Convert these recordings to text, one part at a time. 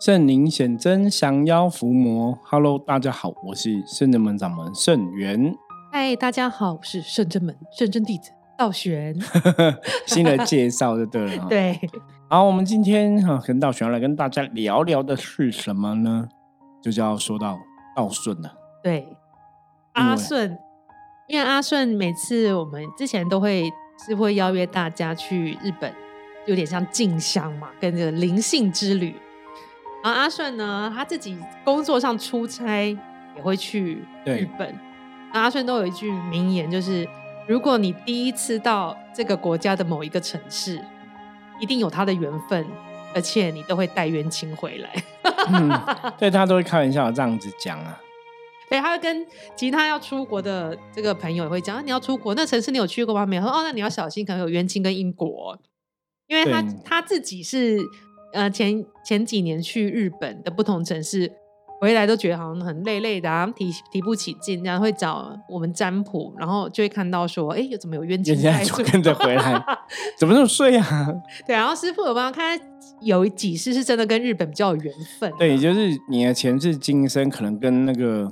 圣灵显真，降妖伏魔。Hello，大家好，我是圣真门掌门圣元。嗨，大家好，我是圣真门圣真弟子道玄。新的介绍就对了。对。好，我们今天哈跟道玄要来跟大家聊聊的是什么呢？就叫说到道顺了。对，阿顺，因为阿顺每次我们之前都会是会邀约大家去日本，有点像进香嘛，跟着灵性之旅。然后阿顺呢，他自己工作上出差也会去日本。阿顺都有一句名言，就是如果你第一次到这个国家的某一个城市，一定有他的缘分，而且你都会带冤亲回来。对他都会开玩笑这样子讲啊。对，他会跟其他要出国的这个朋友也会讲，啊你要出国，那城市你有去过吗？没有。哦，那你要小心，可能有冤亲跟因果。因为他他自己是。呃，前前几年去日本的不同城市，回来都觉得好像很累累的，啊，提提不起劲，然后会找我们占卜，然后就会看到说，哎，有怎么有冤亲债主跟着回来？怎么那么睡啊？对，然后师傅有帮他看，有几世是真的跟日本比较有缘分。对，就是你的前世今生可能跟那个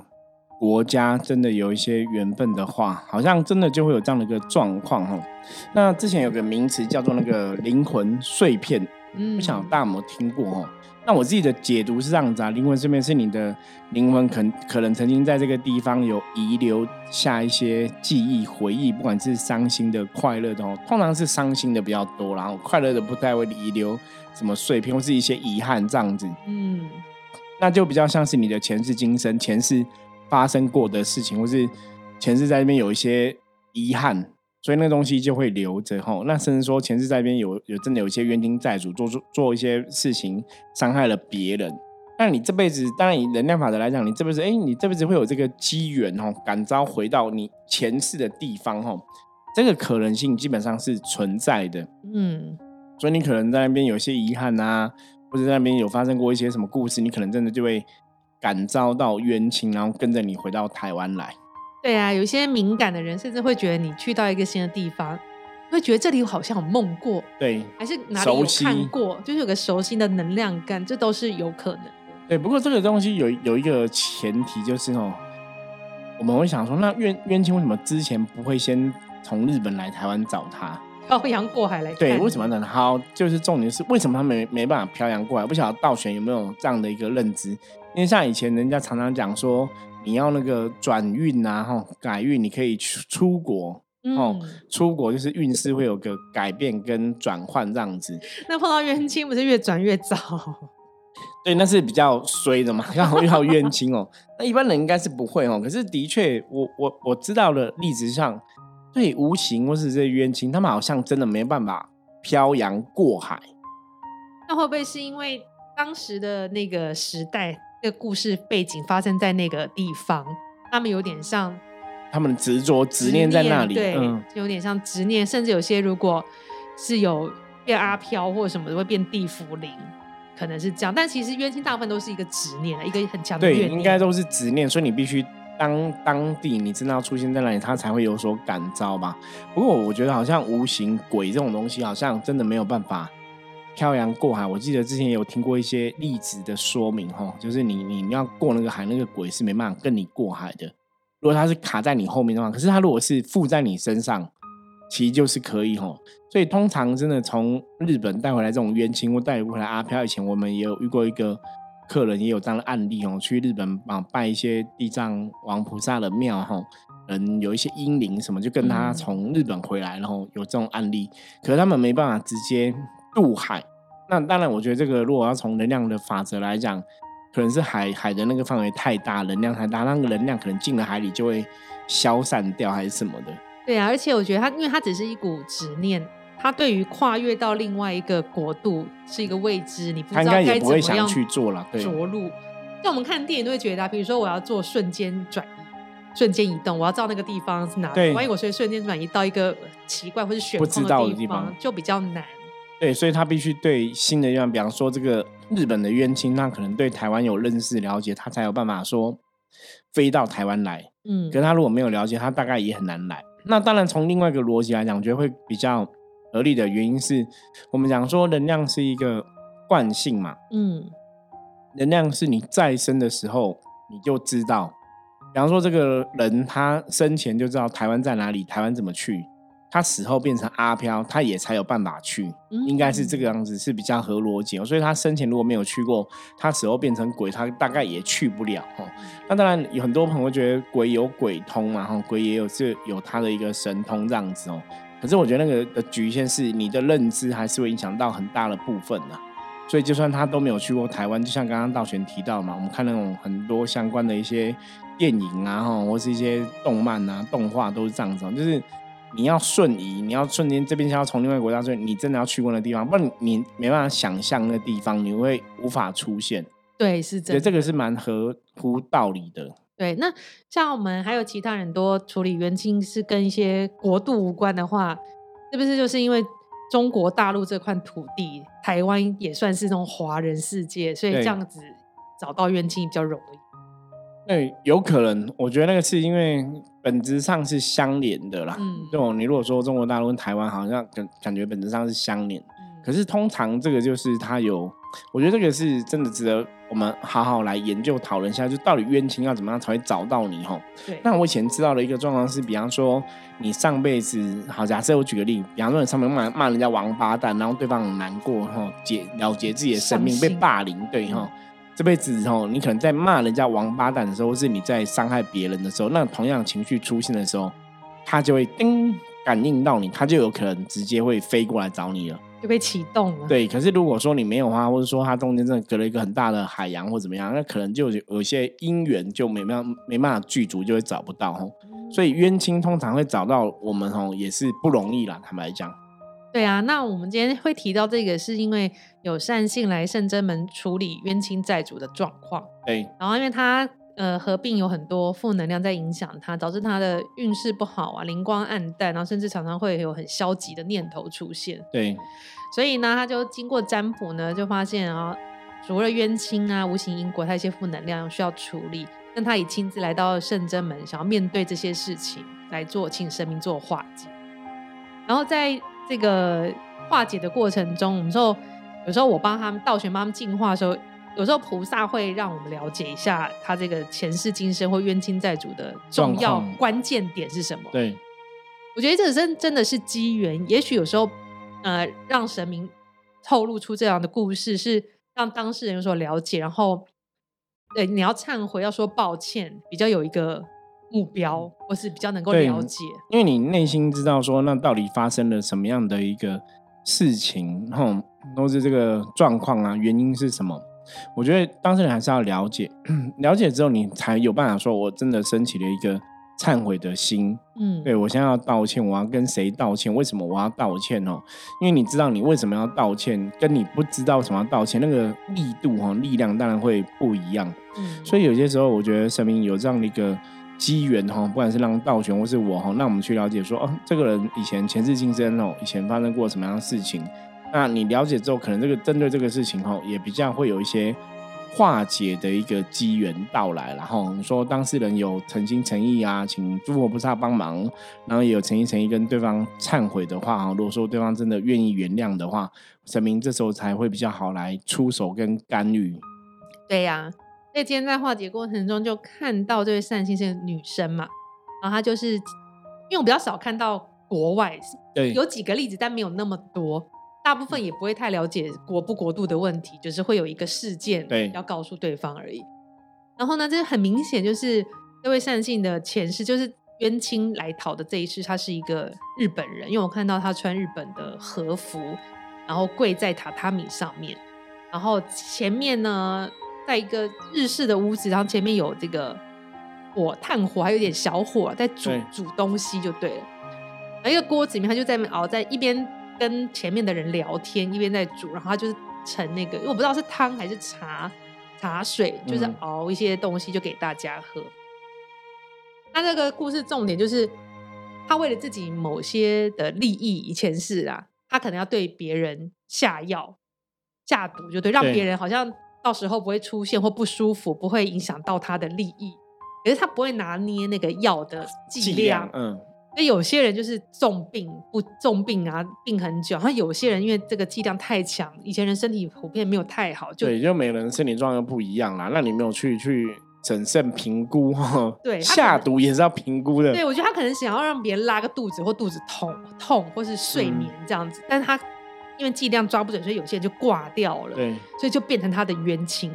国家真的有一些缘分的话，好像真的就会有这样的一个状况哈。那之前有个名词叫做那个灵魂碎片。不晓得大家有没有听过哦？那我自己的解读是这样子啊，灵魂这边是你的灵魂，可可能曾经在这个地方有遗留下一些记忆、回忆，不管是伤心的、快乐的哦，通常是伤心的比较多，然后快乐的不太会遗留什么碎片或是一些遗憾这样子。嗯，那就比较像是你的前世今生、前世发生过的事情，或是前世在那边有一些遗憾。所以那东西就会留着哈，那甚至说前世在边有有真的有一些冤亲债主做做做一些事情伤害了别人，那你这辈子当然以能量法则来讲，你这辈子哎，你这辈子会有这个机缘哦，感召回到你前世的地方哦，这个可能性基本上是存在的，嗯，所以你可能在那边有些遗憾啊，或者在那边有发生过一些什么故事，你可能真的就会感召到冤亲，然后跟着你回到台湾来。对啊，有一些敏感的人，甚至会觉得你去到一个新的地方，会觉得这里好像有梦过，对，还是哪里有看过，就是有个熟悉的能量感，这都是有可能的。对，不过这个东西有有一个前提，就是哦，我们会想说，那冤冤亲为什么之前不会先从日本来台湾找他，漂洋过海来？对，为什么呢？好，就是重点是为什么他没没办法漂洋过海？不晓得道玄有没有这样的一个认知？因为像以前人家常常讲说。你要那个转运啊，哈，改运，你可以出出国，哦，出国就是运势会有个改变跟转换这样子。那碰到冤亲不是越转越糟？对，那是比较衰的嘛，刚好遇到冤亲哦。那一般人应该是不会哦。可是的确，我我我知道的例子上，对无形或是这些冤亲，他们好像真的没办法漂洋过海。那会不会是因为当时的那个时代？这个故事背景发生在那个地方，他们有点像他们的执着执念在那里，对，有点像执念，甚至有些如果是有变阿飘或者什么的，会变地府灵，可能是这样。但其实冤亲大部分都是一个执念，一个很强的对，应该都是执念，所以你必须当当地你真的要出现在那里，他才会有所感召吧。不过我觉得好像无形鬼这种东西，好像真的没有办法。漂洋过海，我记得之前有听过一些例子的说明，哈，就是你你要过那个海，那个鬼是没办法跟你过海的。如果他是卡在你后面的话，可是他如果是附在你身上，其实就是可以，哈。所以通常真的从日本带回来这种冤亲，或带回来阿飘，以前我们也有遇过一个客人，也有这样的案例，哦，去日本啊拜一些地藏王菩萨的庙，哈，嗯，有一些阴灵什么，就跟他从日本回来，然后有这种案例，可是他们没办法直接。渡海，那当然，我觉得这个如果要从能量的法则来讲，可能是海海的那个范围太大，能量太大，那个能量可能进了海里就会消散掉，还是什么的。对啊，而且我觉得它，因为它只是一股执念，它对于跨越到另外一个国度是一个未知，你不知道该怎么样去做了。着陆，像我们看电影都会觉得，比如说我要做瞬间转移、瞬间移动，我要知道那个地方是哪里，万一我所以瞬间转移到一个奇怪或者悬空的地方，就比较难。对，所以他必须对新的地方，比方说这个日本的冤亲，那可能对台湾有认识了解，他才有办法说飞到台湾来。嗯，可是他如果没有了解，他大概也很难来。那当然，从另外一个逻辑来讲，我觉得会比较合理的原因是，我们讲说能量是一个惯性嘛。嗯，能量是你再生的时候你就知道。比方说，这个人他生前就知道台湾在哪里，台湾怎么去。他死后变成阿飘，他也才有办法去，应该是这个样子，是比较合逻辑。哦所以他生前如果没有去过，他死后变成鬼，他大概也去不了。哦，那当然有很多朋友觉得鬼有鬼通嘛，哈，鬼也有是有他的一个神通这样子哦。可是我觉得那个的局限是你的认知还是会影响到很大的部分呢。所以就算他都没有去过台湾，就像刚刚道玄提到嘛，我们看那种很多相关的一些电影啊，哈，或是一些动漫啊、动画都是这样子，就是。你要瞬移，你要瞬间这边想要从另外一个国家，所以你真的要去过那地方，不然你没办法想象那地方，你会无法出现。对，是这。这个是蛮合乎道理的。对，那像我们还有其他很多处理冤亲是跟一些国度无关的话，是不是就是因为中国大陆这块土地，台湾也算是那种华人世界，所以这样子找到冤亲比较容易？对，有可能，我觉得那个是因为。本质上是相连的啦，嗯，就你如果说中国大陆跟台湾好像感感觉本质上是相连，可是通常这个就是它有，我觉得这个是真的值得我们好好来研究讨论一下，就到底冤亲要怎么样才会找到你吼？对，那我以前知道的一个状况是，比方说你上辈子，好假设我举个例，比方说你上面骂骂人家王八蛋，然后对方很难过哈，解了结自己的生命被霸凌，对哈。这辈子哦，你可能在骂人家王八蛋的时候，或是你在伤害别人的时候，那同样情绪出现的时候，他就会叮感应到你，他就有可能直接会飞过来找你了，就被启动了。对，可是如果说你没有话，或者说他中间真的隔了一个很大的海洋或怎么样，那可能就有些因缘就没办没办法具足，就会找不到哦。所以冤亲通常会找到我们哦，也是不容易啦，坦白讲。对啊，那我们今天会提到这个，是因为有善信来圣真门处理冤亲债主的状况。对，然后因为他呃合并有很多负能量在影响他，导致他的运势不好啊，灵光暗淡，然后甚至常常会有很消极的念头出现。对，所以呢，他就经过占卜呢，就发现啊，除了冤亲啊、无形因果，他一些负能量需要处理，但他也亲自来到圣真门，想要面对这些事情来做，请神明做化解，然后在。这个化解的过程中，我们说有时候我帮他们道玄帮他们净化的时候，有时候菩萨会让我们了解一下他这个前世今生或冤亲债主的重要关键点是什么。对，我觉得这真真的是机缘。也许有时候，呃，让神明透露出这样的故事，是让当事人有所了解，然后，对，你要忏悔，要说抱歉，比较有一个。目标，或是比较能够了解，因为你内心知道说，那到底发生了什么样的一个事情，哈，都是这个状况啊，原因是什么？我觉得当事人还是要了解，了解之后，你才有办法说，我真的升起了一个忏悔的心，嗯，对我现在要道歉，我要跟谁道歉？为什么我要道歉哦？因为你知道你为什么要道歉，跟你不知道什么要道歉，那个力度哈，力量当然会不一样，嗯，所以有些时候，我觉得神明有这样的一个。机缘哈，不管是让道玄或是我哈，那我们去了解说，哦，这个人以前前世今生哦，以前发生过什么样的事情？那你了解之后，可能这个针对这个事情哈，也比较会有一些化解的一个机缘到来。然后你说当事人有诚心诚意啊，请诸佛菩萨帮忙，然后也有诚心诚意跟对方忏悔的话哈，如果说对方真的愿意原谅的话，神明这时候才会比较好来出手跟干预。对呀。在今天在化解过程中，就看到这位善心是女生嘛，然后她就是，因为我比较少看到国外，对，有几个例子，但没有那么多，大部分也不会太了解国不国度的问题，就是会有一个事件，对，要告诉对方而已。然后呢，这很明显就是这位善信的前世，就是冤亲来讨的这一世，他是一个日本人，因为我看到他穿日本的和服，然后跪在榻榻米上面，然后前面呢。在一个日式的屋子，然后前面有这个火炭火，还有点小火在煮煮东西，就对了。一个锅子里面，他就在熬，在一边跟前面的人聊天，一边在煮。然后他就是盛那个，因为我不知道是汤还是茶茶水，就是熬一些东西就给大家喝。那这个故事重点就是，他为了自己某些的利益，以前是啊，他可能要对别人下药下毒，就对，让别人好像。到时候不会出现或不舒服，不会影响到他的利益，可是他不会拿捏那个药的剂量，嗯，那有些人就是重病不重病啊，病很久。然后有些人因为这个剂量太强，以前人身体普遍没有太好，就对，就每个人身体状况不一样啦。那你没有去去审慎评估哈？对，下毒也是要评估的。对，我觉得他可能想要让别人拉个肚子或肚子痛痛，或是睡眠这样子，但是他因为剂量抓不准，所以有些人就挂掉了。对，所以就变成他的冤亲。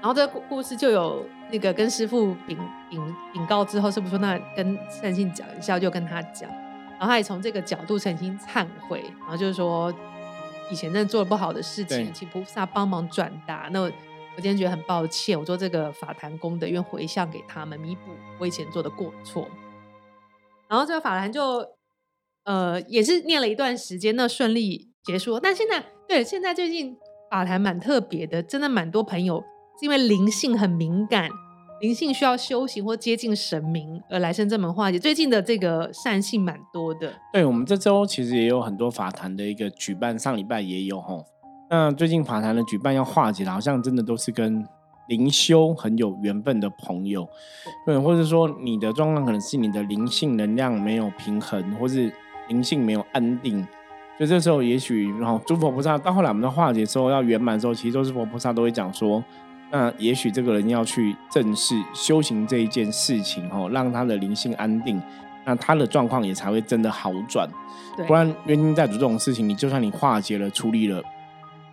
然后这个故事就有那个跟师傅禀禀禀告之后，师傅说那跟善信讲一下，就跟他讲，然后他也从这个角度诚心忏悔，然后就是说以前真的做了不好的事情，请菩萨帮忙转达。那我今天觉得很抱歉，我做这个法坛功德，愿回向给他们，弥补我以前做的过错。然后这个法坛就呃也是念了一段时间，那顺利结束。但现在对现在最近法坛蛮特别的，真的蛮多朋友。是因为灵性很敏感，灵性需要修行或接近神明而来生这门化解。最近的这个善性蛮多的。对我们这周其实也有很多法坛的一个举办，上礼拜也有吼。那最近法坛的举办要化解的，好像真的都是跟灵修很有缘分的朋友，对，或者说你的状况可能是你的灵性能量没有平衡，或是灵性没有安定。所以这时候也许，然后诸佛菩萨到后来我们的化解之后要圆满的时候，其实都是佛菩萨都会讲说。那也许这个人要去正视修行这一件事情哦，让他的灵性安定，那他的状况也才会真的好转。不然冤亲债主这种事情，你就算你化解了、处理了，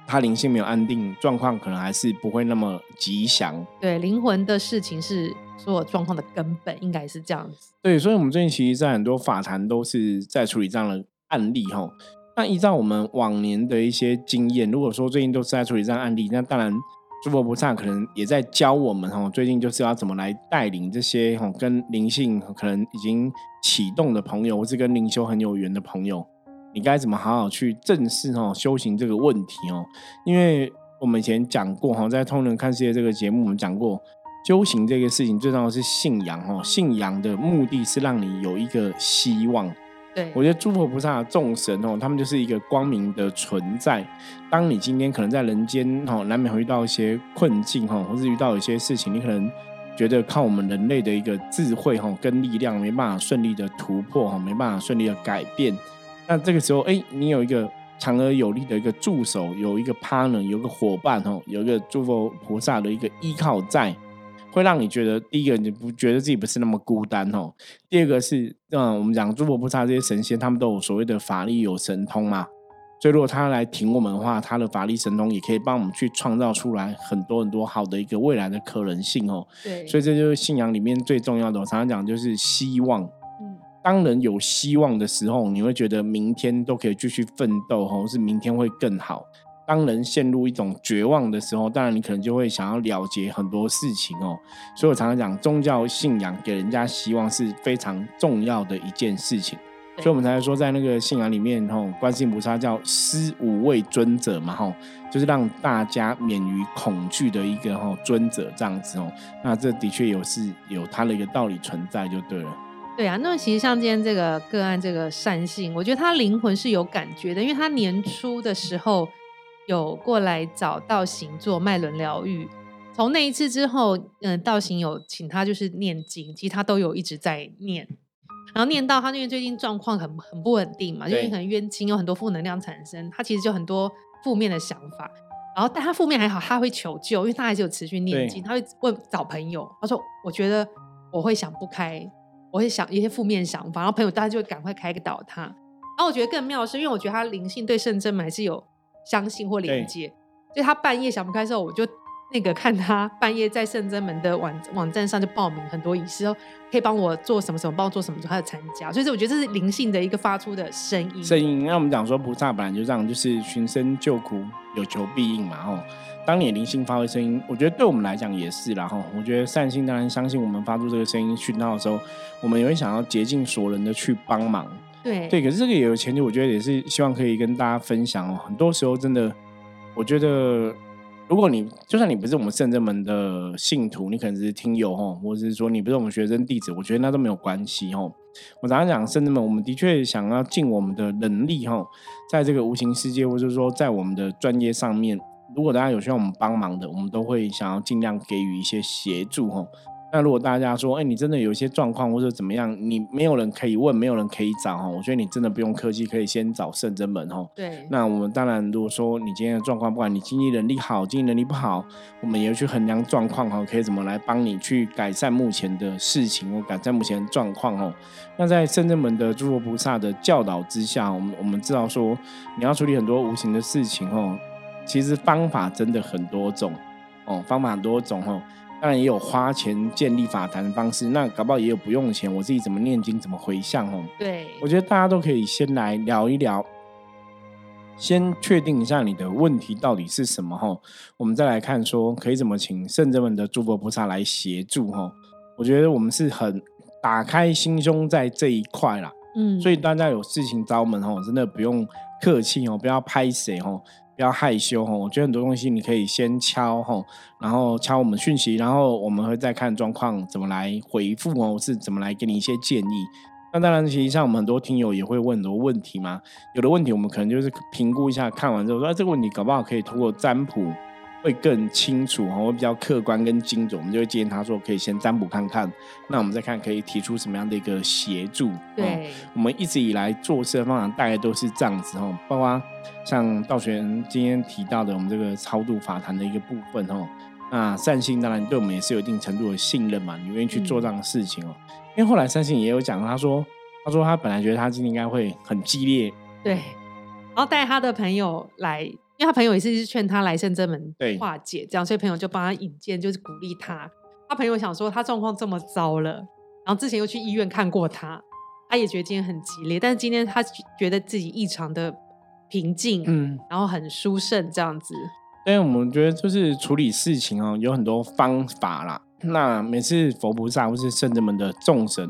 他灵性没有安定，状况可能还是不会那么吉祥。对，灵魂的事情是所有状况的根本，应该是这样子。对，所以我们最近其实，在很多法坛都是在处理这样的案例哈。那依照我们往年的一些经验，如果说最近都是在处理这样案例，那当然。诸佛菩萨可能也在教我们哈，最近就是要怎么来带领这些哈跟灵性可能已经启动的朋友，或是跟灵修很有缘的朋友，你该怎么好好去正视哈修行这个问题哦？因为我们以前讲过哈，在《通人看世界》这个节目，我们讲过修行这个事情最重要是信仰哦，信仰的目的是让你有一个希望。对，我觉得诸佛菩萨、众神哦，他们就是一个光明的存在。当你今天可能在人间哦，难免会遇到一些困境哈，或是遇到一些事情，你可能觉得靠我们人类的一个智慧哈跟力量没办法顺利的突破哈，没办法顺利的改变。那这个时候，哎，你有一个强而有力的一个助手，有一个 partner，有个伙伴哦，有一个诸佛菩萨的一个依靠在。会让你觉得，第一个你不觉得自己不是那么孤单哦。第二个是，嗯，我们讲诸佛菩萨这些神仙，他们都有所谓的法力有神通嘛。所以如果他来挺我们的话，他的法力神通也可以帮我们去创造出来很多很多好的一个未来的可能性哦。对，所以这就是信仰里面最重要的。我常常讲就是希望。嗯，当人有希望的时候，你会觉得明天都可以继续奋斗，或是明天会更好。当人陷入一种绝望的时候，当然你可能就会想要了结很多事情哦。所以我常常讲，宗教信仰给人家希望是非常重要的一件事情。所以我们才说，在那个信仰里面，吼，观世音菩萨叫施五位尊者嘛，吼，就是让大家免于恐惧的一个吼尊者这样子哦。那这的确有是有它的一个道理存在，就对了。对啊，那其实像今天这个个案，这个善性，我觉得他灵魂是有感觉的，因为他年初的时候。有过来找道行做脉轮疗愈，从那一次之后，嗯，道行有请他就是念经，其实他都有一直在念，然后念到他因为最近状况很很不稳定嘛，因为可能冤亲有很多负能量产生，他其实就很多负面的想法，然后但他负面还好，他会求救，因为他还是有持续念经，他会问找朋友，他说我觉得我会想不开，我会想一些负面想法，然后朋友大家就会赶快开导他，然后我觉得更妙的是，因为我觉得他灵性对圣真还是有。相信或连接，所以他半夜想不开的时候，我就那个看他 半夜在圣真门的网网站上就报名很多仪式，可以帮我做什么什么，帮我做什么，他就参加。所以我觉得这是灵性的一个发出的声音。声音，那我们讲说菩萨本来就这样，就是寻声救苦，有求必应嘛。吼，当你灵性发挥声音，我觉得对我们来讲也是啦。吼，我觉得善心当然相信我们发出这个声音讯号的时候，我们也会想要竭尽所能的去帮忙。对对，可是这个也有前提，我觉得也是希望可以跟大家分享哦。很多时候真的，我觉得如果你就算你不是我们圣真门的信徒，你可能是听友哦，或者是说你不是我们学生弟子，我觉得那都没有关系哦。我常常讲圣真门，我们的确想要尽我们的能力哈，在这个无形世界，或者说在我们的专业上面，如果大家有需要我们帮忙的，我们都会想要尽量给予一些协助哈。那如果大家说，哎，你真的有一些状况或者怎么样，你没有人可以问，没有人可以找哈，我觉得你真的不用客气，可以先找圣真门哈。对。那我们当然，如果说你今天的状况，不管你经济能力好，经济能力不好，我们也去衡量状况哈，可以怎么来帮你去改善目前的事情或改善目前的状况哦。那在圣真门的诸佛菩萨的教导之下，我们我们知道说，你要处理很多无形的事情哦，其实方法真的很多种哦，方法很多种哦。当然也有花钱建立法坛的方式，那搞不好也有不用钱，我自己怎么念经怎么回向哦。对，我觉得大家都可以先来聊一聊，先确定一下你的问题到底是什么哈，我们再来看说可以怎么请圣者们的诸佛菩萨来协助哈。我觉得我们是很打开心胸在这一块啦，嗯，所以大家有事情找我们哦，真的不用客气哦，不要拍谁哦。不要害羞哦，我觉得很多东西你可以先敲哦，然后敲我们讯息，然后我们会再看状况怎么来回复哦，是怎么来给你一些建议。那当然，其实像我们很多听友也会问很多问题嘛，有的问题我们可能就是评估一下，看完之后说这个问题搞不好可以通过占卜。会更清楚哈，会比较客观跟精准，我们就会建议他说可以先占卜看看，那我们再看可以提出什么样的一个协助。对，我们一直以来做事的方法大概都是这样子哈，包括像道玄今天提到的我们这个超度法坛的一个部分哈，那善信当然对我们也是有一定程度的信任嘛，你愿意去做这样的事情哦。因为后来善信也有讲，他说他说他本来觉得他今天应该会很激烈，对，然后带他的朋友来。因为他朋友也是劝他来圣真门化解，这样，所以朋友就帮他引荐，就是鼓励他。他朋友想说他状况这么糟了，然后之前又去医院看过他，他也觉得今天很激烈，但是今天他觉得自己异常的平静，嗯，然后很舒胜这样子。因为我们觉得就是处理事情哦，有很多方法啦。那每次佛菩萨或是圣人们的众神，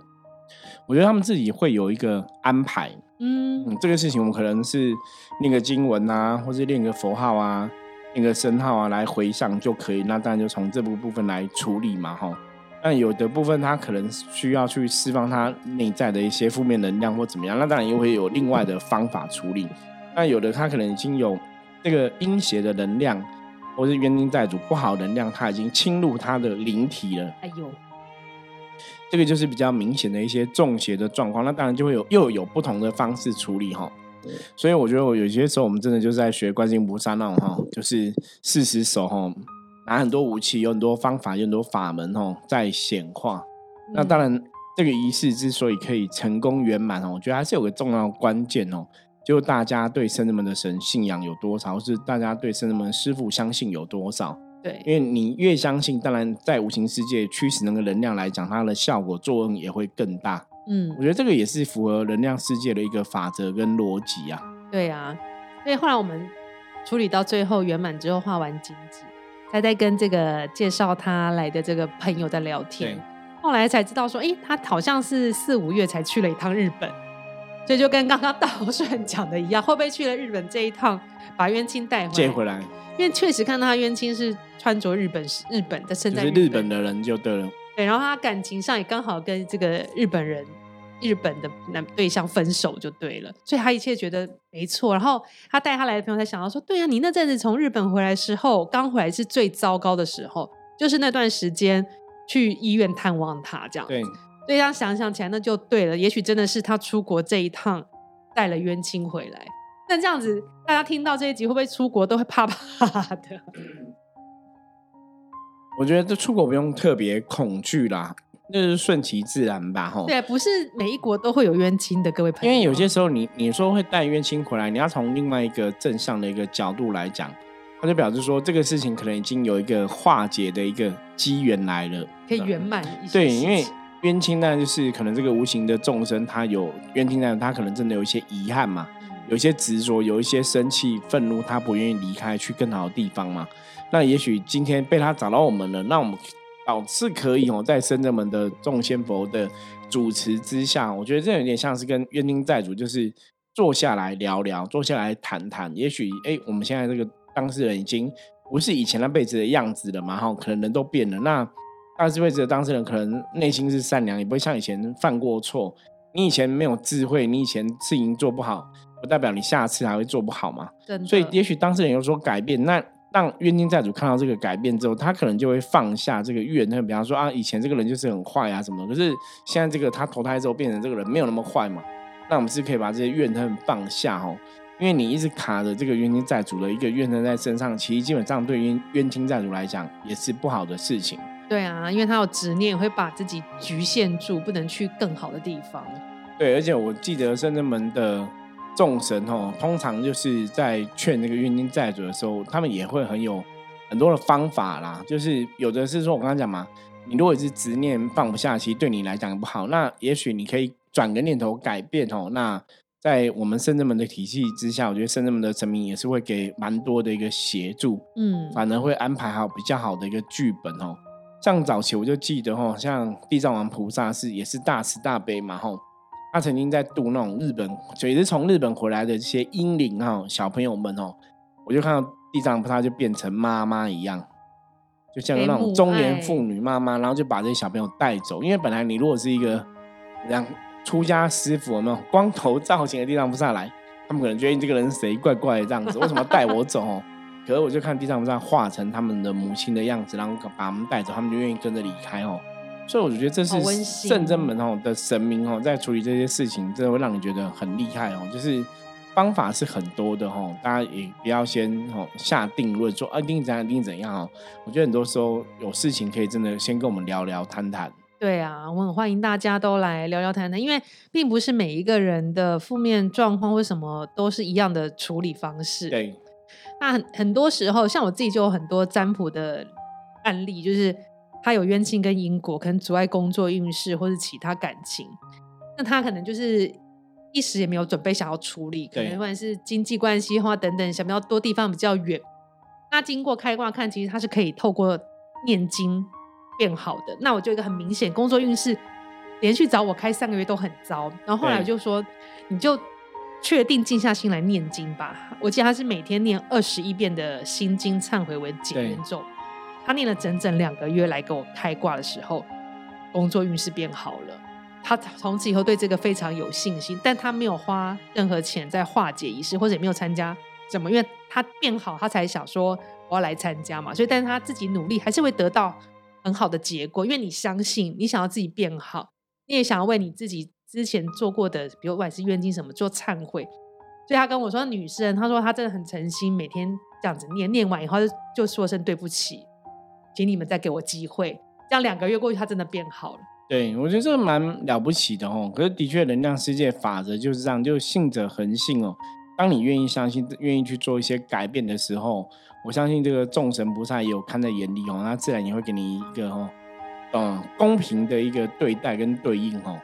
我觉得他们自己会有一个安排。嗯，这个事情我们可能是念个经文啊，或是念个佛号啊，念个声号啊，来回向就可以。那当然就从这部部分来处理嘛，哈。那有的部分他可能需要去释放他内在的一些负面能量或怎么样，那当然又会有另外的方法处理。那有的他可能已经有这个阴邪的能量，或是冤亲债主不好能量，他已经侵入他的灵体了。哎呦。这个就是比较明显的一些中邪的状况，那当然就会有又有不同的方式处理哈。所以我觉得我有些时候我们真的就是在学观世音菩萨那种哈，就是四十手哈，拿很多武器，有很多方法，有很多法门哈，在显化。那当然，这个仪式之所以可以成功圆满哦，我觉得还是有个重要关键哦，就大家对圣人们的神信仰有多少，或是大家对圣人们师傅相信有多少。对，因为你越相信，当然在无形世界驱使那个能量来讲，它的效果作用也会更大。嗯，我觉得这个也是符合能量世界的一个法则跟逻辑啊。对啊，所以后来我们处理到最后圆满之后，画完金子，才在跟这个介绍他来的这个朋友在聊天。后来才知道说，哎，他好像是四五月才去了一趟日本，所以就跟刚刚 道顺讲的一样，会不会去了日本这一趟，把冤亲带回来？接回来。因为确实看到他冤亲是穿着日本日本的身在日本的人就对了，对，然后他感情上也刚好跟这个日本人日本的男对象分手就对了，所以他一切觉得没错。然后他带他来的朋友才想到说，对啊，你那阵子从日本回来时候，刚回来是最糟糕的时候，就是那段时间去医院探望他这样。对，所以他想想起来那就对了，也许真的是他出国这一趟带了冤亲回来。那这样子，大家听到这一集会不会出国都会怕怕的？我觉得这出国不用特别恐惧啦，那是顺其自然吧，吼。对，不是每一国都会有冤亲的，各位朋友。因为有些时候，你你说会带冤亲回来，你要从另外一个正向的一个角度来讲，那就表示说这个事情可能已经有一个化解的一个机缘来了，可以圆满一些。对，因为冤亲呢，就是可能这个无形的众生，他有冤亲呢，他可能真的有一些遗憾嘛。有一些执着，有一些生气、愤怒，他不愿意离开，去更好的地方嘛？那也许今天被他找到我们了，那我们导是可以哦，在深圳门的众仙佛的主持之下，我觉得这有点像是跟冤亲债主，就是坐下来聊聊，坐下来谈谈。也许哎，我们现在这个当事人已经不是以前那辈子的样子了嘛？哈，可能人都变了。那上这辈子的当事人可能内心是善良，也不会像以前犯过错。你以前没有智慧，你以前事情做不好。不代表你下次还会做不好嘛？所以也许当事人有所改变，那让冤亲债主看到这个改变之后，他可能就会放下这个怨恨。比方说啊，以前这个人就是很坏啊什么，可是现在这个他投胎之后变成这个人没有那么坏嘛，那我们是可以把这些怨恨放下哦。因为你一直卡着这个冤亲债主的一个怨恨在身上，其实基本上对冤冤亲债主来讲也是不好的事情。对啊，因为他有执念，会把自己局限住，不能去更好的地方。对，而且我记得圣真门的众神哦，通常就是在劝那个冤亲债主的时候，他们也会很有很多的方法啦。就是有的是说我刚刚讲嘛，你如果是执念放不下，其实对你来讲不好。那也许你可以转个念头改变哦。那在我们圣真门的体系之下，我觉得圣真门的神明也是会给蛮多的一个协助，嗯，反而会安排好比较好的一个剧本哦。像早期我就记得哦，像地藏王菩萨是也是大慈大悲嘛哈，他曾经在度那种日本，也是从日本回来的这些英灵哈小朋友们哦，我就看到地藏菩萨就变成妈妈一样，就像那种中年妇女妈妈，然后就把这些小朋友带走，因为本来你如果是一个让。出家师傅有没有光头造型的地藏菩萨来？他们可能觉得你这个人谁怪怪的这样子，为什么带我走哦？可是我就看地藏菩萨化成他们的母亲的样子，然后把他们带走，他们就愿意跟着离开哦。所以我就觉得这是圣真门哦的神明哦，在处理这些事情，真的会让你觉得很厉害哦。就是方法是很多的哦，大家也不要先哦下定论说啊一定怎样一定怎样哦。我觉得很多时候有事情可以真的先跟我们聊聊谈谈。对啊，我很欢迎大家都来聊聊谈谈，因为并不是每一个人的负面状况或什么都是一样的处理方式。对，那很很多时候，像我自己就有很多占卜的案例，就是他有冤亲跟因果，可能阻碍工作运势或是其他感情，那他可能就是一时也没有准备想要处理，可能不管是经济关系或等等，想要多地方比较远。那经过开挂看，其实他是可以透过念经。变好的，那我就一个很明显，工作运势连续找我开三个月都很糟，然后后来我就说，你就确定静下心来念经吧。我记得他是每天念二十一遍的心经忏悔为解缘咒，他念了整整两个月来给我开挂的时候，工作运势变好了。他从此以后对这个非常有信心，但他没有花任何钱在化解仪式，或者也没有参加怎么，因为他变好，他才想说我要来参加嘛。所以，但是他自己努力还是会得到。很好的结果，因为你相信，你想要自己变好，你也想要为你自己之前做过的，比如不管是冤亲什么做忏悔。所以他跟我说，女生，他说他真的很诚心，每天这样子念，念完以后就说声对不起，请你们再给我机会。这样两个月过去，他真的变好了。对，我觉得这个蛮了不起的哦。可是的确，能量世界法则就是这样，就信者恒信哦。当你愿意相信，愿意去做一些改变的时候。我相信这个众神菩萨也有看在眼里哦，那自然也会给你一个哦，嗯，公平的一个对待跟对应哦。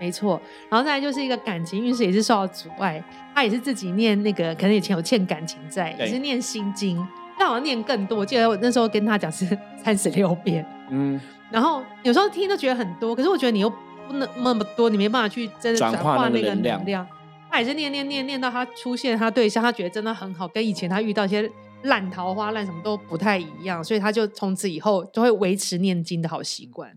没错，然后再来就是一个感情运势也是受到阻碍，他也是自己念那个，可能以前有欠感情债，也是念心经，他好像念更多。我记得我那时候跟他讲是三十六遍，嗯，然后有时候听都觉得很多，可是我觉得你又不能那么多，你没办法去真的转化那个能量。他也是念念念念到他出现他对象，他觉得真的很好，跟以前他遇到一些。烂桃花烂什么都不太一样，所以他就从此以后就会维持念经的好习惯。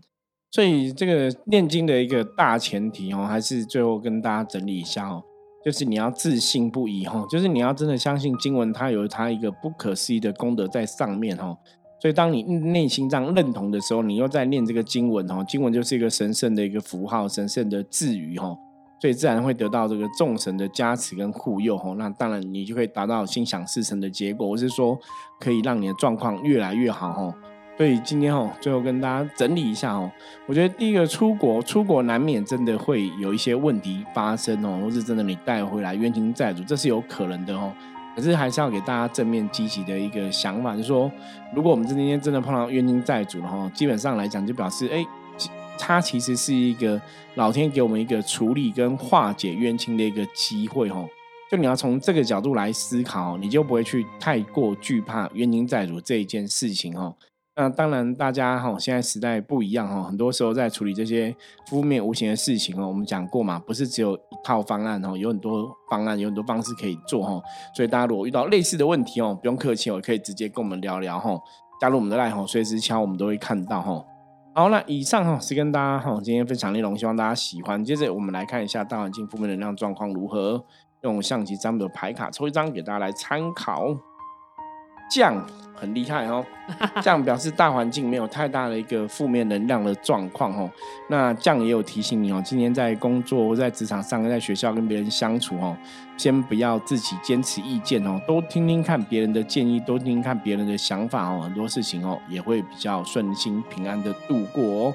所以这个念经的一个大前提哦，还是最后跟大家整理一下哦，就是你要自信不疑哦，就是你要真的相信经文它有它一个不可思议的功德在上面哦。所以当你内心这样认同的时候，你又在念这个经文哦，经文就是一个神圣的一个符号，神圣的字语哦。所以自然会得到这个众神的加持跟护佑吼，那当然你就可以达到心想事成的结果。我是说，可以让你的状况越来越好吼。所以今天哦，最后跟大家整理一下哦，我觉得第一个出国，出国难免真的会有一些问题发生哦，或是真的你带回来冤亲债主，这是有可能的哦。可是还是要给大家正面积极的一个想法，就是说，如果我们今天真的碰到冤亲债主了哈，基本上来讲就表示哎。它其实是一个老天给我们一个处理跟化解冤亲的一个机会，哈，就你要从这个角度来思考，你就不会去太过惧怕冤亲债主这一件事情，吼。那当然，大家哈现在时代不一样，哈，很多时候在处理这些负面无形的事情哦，我们讲过嘛，不是只有一套方案哦，有很多方案，有很多方式可以做，哈。所以大家如果遇到类似的问题哦，不用客气哦，可以直接跟我们聊聊，哈，加入我们的赖吼，随时敲，我们都会看到，哈。好，那以上哈是跟大家哈今天分享内容，希望大家喜欢。接着我们来看一下大环境负面能量状况如何，用象棋占卜的牌卡抽一张给大家来参考。降。很厉害哦，这样表示大环境没有太大的一个负面能量的状况哦。那这样也有提醒你哦，今天在工作或在职场上，在学校跟别人相处哦，先不要自己坚持意见哦，多听听看别人的建议，多听听看别人的想法哦，很多事情哦也会比较顺心平安的度过哦。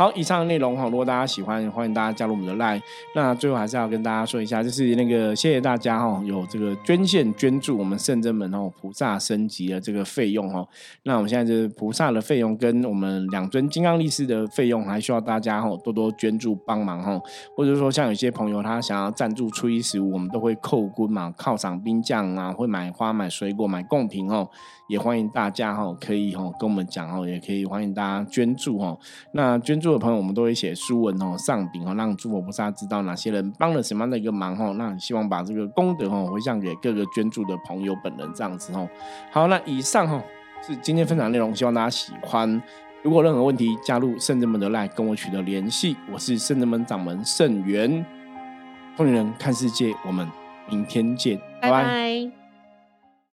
好，以上的内容哈，如果大家喜欢，欢迎大家加入我们的 Line。那最后还是要跟大家说一下，就是那个谢谢大家哈，有这个捐献捐助我们圣真门哦菩萨升级的这个费用哦。那我们现在就是菩萨的费用跟我们两尊金刚力士的费用，还需要大家哈多多捐助帮忙哈。或者说像有些朋友他想要赞助初一十五，我们都会扣 quân 嘛，犒赏兵将啊，会买花、买水果、买贡品哦。也欢迎大家哈，可以哈跟我们讲哦，也可以欢迎大家捐助哦。那捐助的朋友，我们都会写书文哦，上禀哦，让诸佛菩萨知道哪些人帮了什么样的一个忙哦。那希望把这个功德哦回向给各个捐助的朋友本人这样子哦。好，那以上哈是今天分享内容，希望大家喜欢。如果任何问题，加入圣人门的 LINE 跟我取得联系。我是圣人门掌门圣元，通灵人看世界，我们明天见，拜拜。